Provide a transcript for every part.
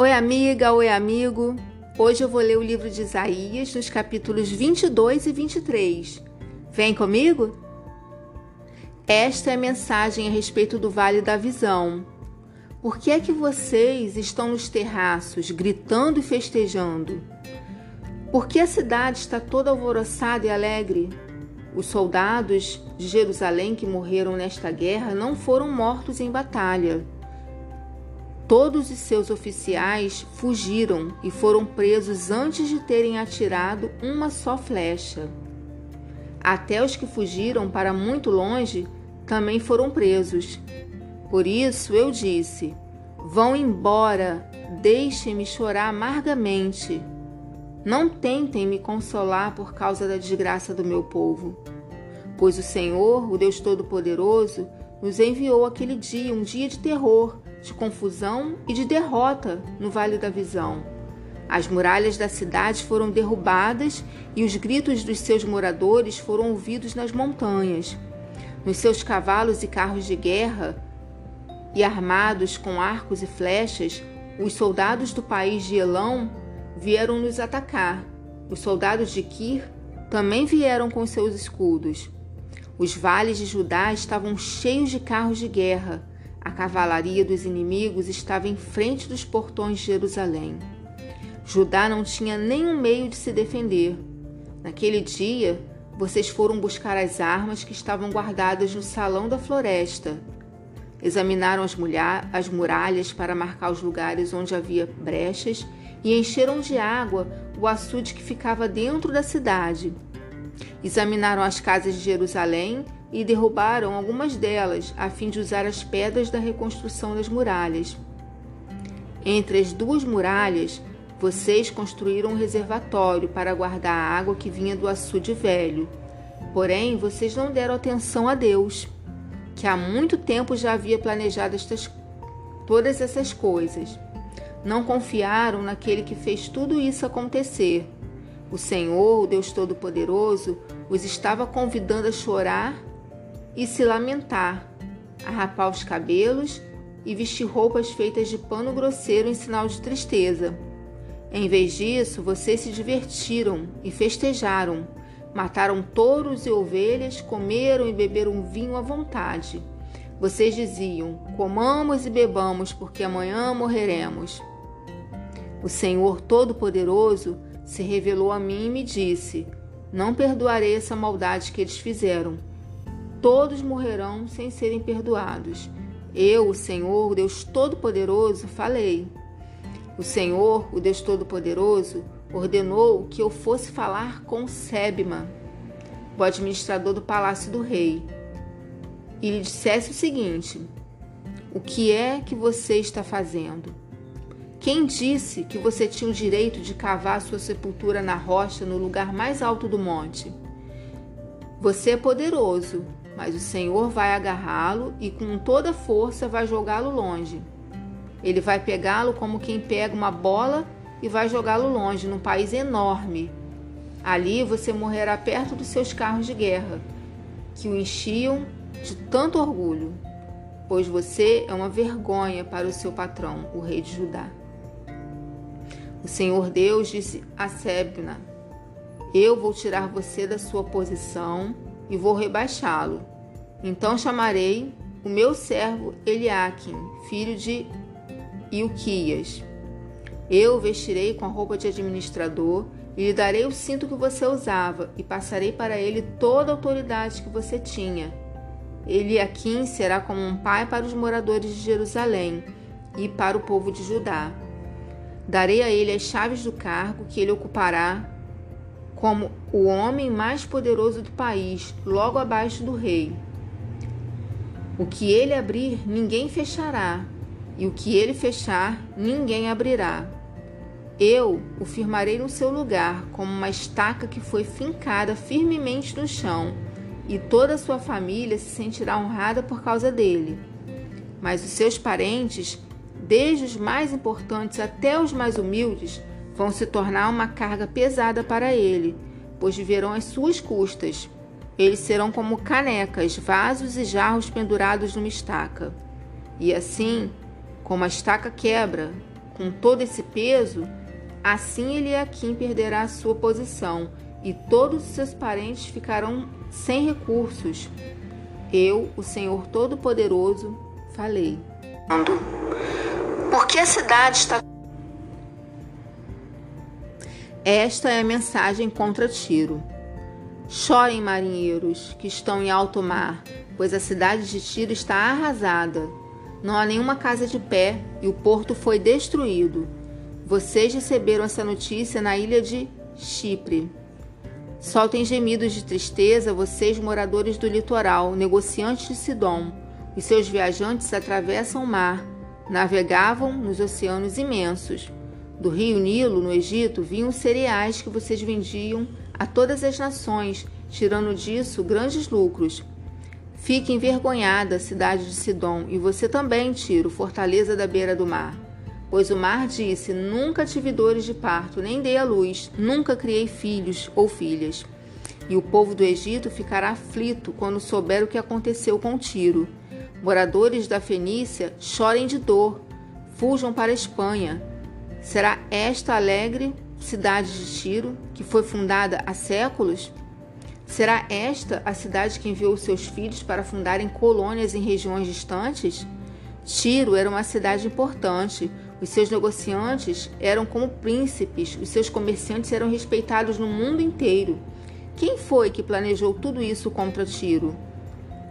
Oi, amiga, oi, amigo. Hoje eu vou ler o livro de Isaías nos capítulos 22 e 23. Vem comigo? Esta é a mensagem a respeito do Vale da Visão. Por que é que vocês estão nos terraços, gritando e festejando? Por que a cidade está toda alvoroçada e alegre? Os soldados de Jerusalém que morreram nesta guerra não foram mortos em batalha Todos os seus oficiais fugiram e foram presos antes de terem atirado uma só flecha. Até os que fugiram para muito longe também foram presos. Por isso eu disse: Vão embora, deixem-me chorar amargamente. Não tentem me consolar por causa da desgraça do meu povo. Pois o Senhor, o Deus Todo-Poderoso, nos enviou aquele dia, um dia de terror de confusão e de derrota no Vale da Visão. As muralhas da cidade foram derrubadas e os gritos dos seus moradores foram ouvidos nas montanhas. Nos seus cavalos e carros de guerra, e armados com arcos e flechas, os soldados do país de Elão vieram nos atacar. Os soldados de Kir também vieram com seus escudos. Os vales de Judá estavam cheios de carros de guerra a cavalaria dos inimigos estava em frente dos portões de Jerusalém. Judá não tinha nenhum meio de se defender. Naquele dia, vocês foram buscar as armas que estavam guardadas no salão da floresta. Examinaram as, as muralhas para marcar os lugares onde havia brechas e encheram de água o açude que ficava dentro da cidade. Examinaram as casas de Jerusalém e derrubaram algumas delas a fim de usar as pedras da reconstrução das muralhas. Entre as duas muralhas, vocês construíram um reservatório para guardar a água que vinha do açude velho. Porém, vocês não deram atenção a Deus, que há muito tempo já havia planejado estas, todas essas coisas. Não confiaram naquele que fez tudo isso acontecer. O Senhor, o Deus Todo-Poderoso, os estava convidando a chorar e se lamentar, a rapar os cabelos e vestir roupas feitas de pano grosseiro em sinal de tristeza. Em vez disso, vocês se divertiram e festejaram, mataram touros e ovelhas, comeram e beberam vinho à vontade. Vocês diziam: comamos e bebamos, porque amanhã morreremos. O Senhor Todo-Poderoso se revelou a mim e me disse: Não perdoarei essa maldade que eles fizeram todos morrerão sem serem perdoados. Eu, o Senhor, o Deus Todo-Poderoso, falei. O Senhor, o Deus Todo-Poderoso, ordenou que eu fosse falar com Sebma, o administrador do palácio do rei, e lhe dissesse o seguinte: O que é que você está fazendo? Quem disse que você tinha o direito de cavar sua sepultura na rocha no lugar mais alto do monte? Você é poderoso, mas o Senhor vai agarrá-lo e com toda força vai jogá-lo longe. Ele vai pegá-lo como quem pega uma bola e vai jogá-lo longe, num país enorme. Ali você morrerá perto dos seus carros de guerra, que o enchiam de tanto orgulho, pois você é uma vergonha para o seu patrão, o rei de Judá. O Senhor Deus disse a Sebna: Eu vou tirar você da sua posição e vou rebaixá-lo. Então chamarei o meu servo Eliakim, filho de Ilquias. Eu o vestirei com a roupa de administrador e lhe darei o cinto que você usava e passarei para ele toda a autoridade que você tinha. Eliakim será como um pai para os moradores de Jerusalém e para o povo de Judá. Darei a ele as chaves do cargo que ele ocupará como o homem mais poderoso do país, logo abaixo do rei. O que ele abrir, ninguém fechará, e o que ele fechar, ninguém abrirá. Eu o firmarei no seu lugar, como uma estaca que foi fincada firmemente no chão, e toda a sua família se sentirá honrada por causa dele. Mas os seus parentes, desde os mais importantes até os mais humildes, vão se tornar uma carga pesada para ele, pois viverão às suas custas. Eles serão como canecas, vasos e jarros pendurados numa estaca. E assim, como a estaca quebra, com todo esse peso, assim Eliakim perderá a sua posição e todos os seus parentes ficarão sem recursos. Eu, o Senhor Todo-Poderoso, falei. Por que a cidade está. Esta é a mensagem contra Tiro. Chorem, marinheiros que estão em alto mar, pois a cidade de Tiro está arrasada. Não há nenhuma casa de pé e o porto foi destruído. Vocês receberam essa notícia na ilha de Chipre. Soltem gemidos de tristeza, vocês, moradores do litoral, negociantes de Sidom. Os seus viajantes atravessam o mar, navegavam nos oceanos imensos. Do rio Nilo, no Egito, vinham cereais que vocês vendiam a todas as nações, tirando disso grandes lucros. Fique envergonhada, cidade de Sidom, e você também, Tiro, fortaleza da beira do mar. Pois o mar disse: Nunca tive dores de parto, nem dei à luz, nunca criei filhos ou filhas. E o povo do Egito ficará aflito quando souber o que aconteceu com Tiro. Moradores da Fenícia chorem de dor, fujam para a Espanha. Será esta alegre cidade de Tiro, que foi fundada há séculos? Será esta a cidade que enviou seus filhos para fundarem colônias em regiões distantes? Tiro era uma cidade importante, os seus negociantes eram como príncipes, os seus comerciantes eram respeitados no mundo inteiro. Quem foi que planejou tudo isso contra Tiro?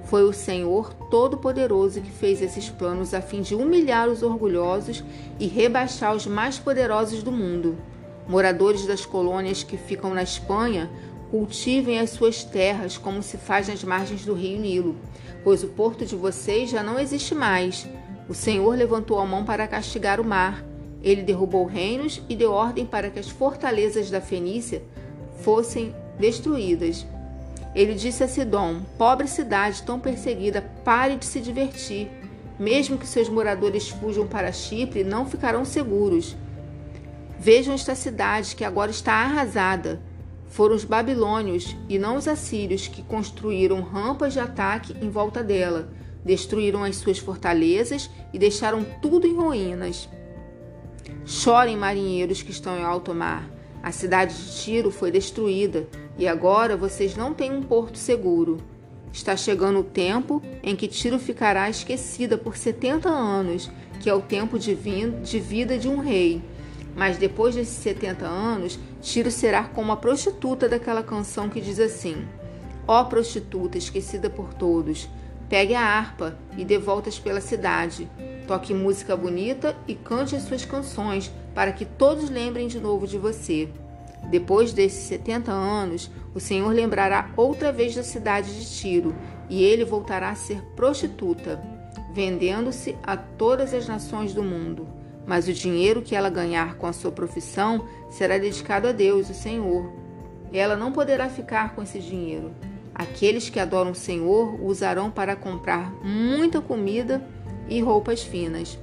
Foi o Senhor Todo-Poderoso que fez esses planos a fim de humilhar os orgulhosos e rebaixar os mais poderosos do mundo. Moradores das colônias que ficam na Espanha, cultivem as suas terras como se faz nas margens do rio Nilo, pois o porto de vocês já não existe mais. O Senhor levantou a mão para castigar o mar. Ele derrubou reinos e deu ordem para que as fortalezas da Fenícia fossem destruídas. Ele disse a Sidom: Pobre cidade tão perseguida, pare de se divertir. Mesmo que seus moradores fujam para Chipre, não ficarão seguros. Vejam esta cidade que agora está arrasada. Foram os babilônios e não os assírios que construíram rampas de ataque em volta dela destruíram as suas fortalezas e deixaram tudo em ruínas. Chorem, marinheiros que estão em alto mar. A cidade de Tiro foi destruída e agora vocês não têm um porto seguro. Está chegando o tempo em que Tiro ficará esquecida por 70 anos, que é o tempo de vida de um rei. Mas depois desses 70 anos, Tiro será como a prostituta daquela canção que diz assim: Ó oh, prostituta esquecida por todos, Pegue a harpa e dê voltas pela cidade. Toque música bonita e cante as suas canções para que todos lembrem de novo de você. Depois desses 70 anos, o Senhor lembrará outra vez da cidade de Tiro e ele voltará a ser prostituta, vendendo-se a todas as nações do mundo. Mas o dinheiro que ela ganhar com a sua profissão será dedicado a Deus, o Senhor. Ela não poderá ficar com esse dinheiro. Aqueles que adoram o Senhor usarão para comprar muita comida e roupas finas.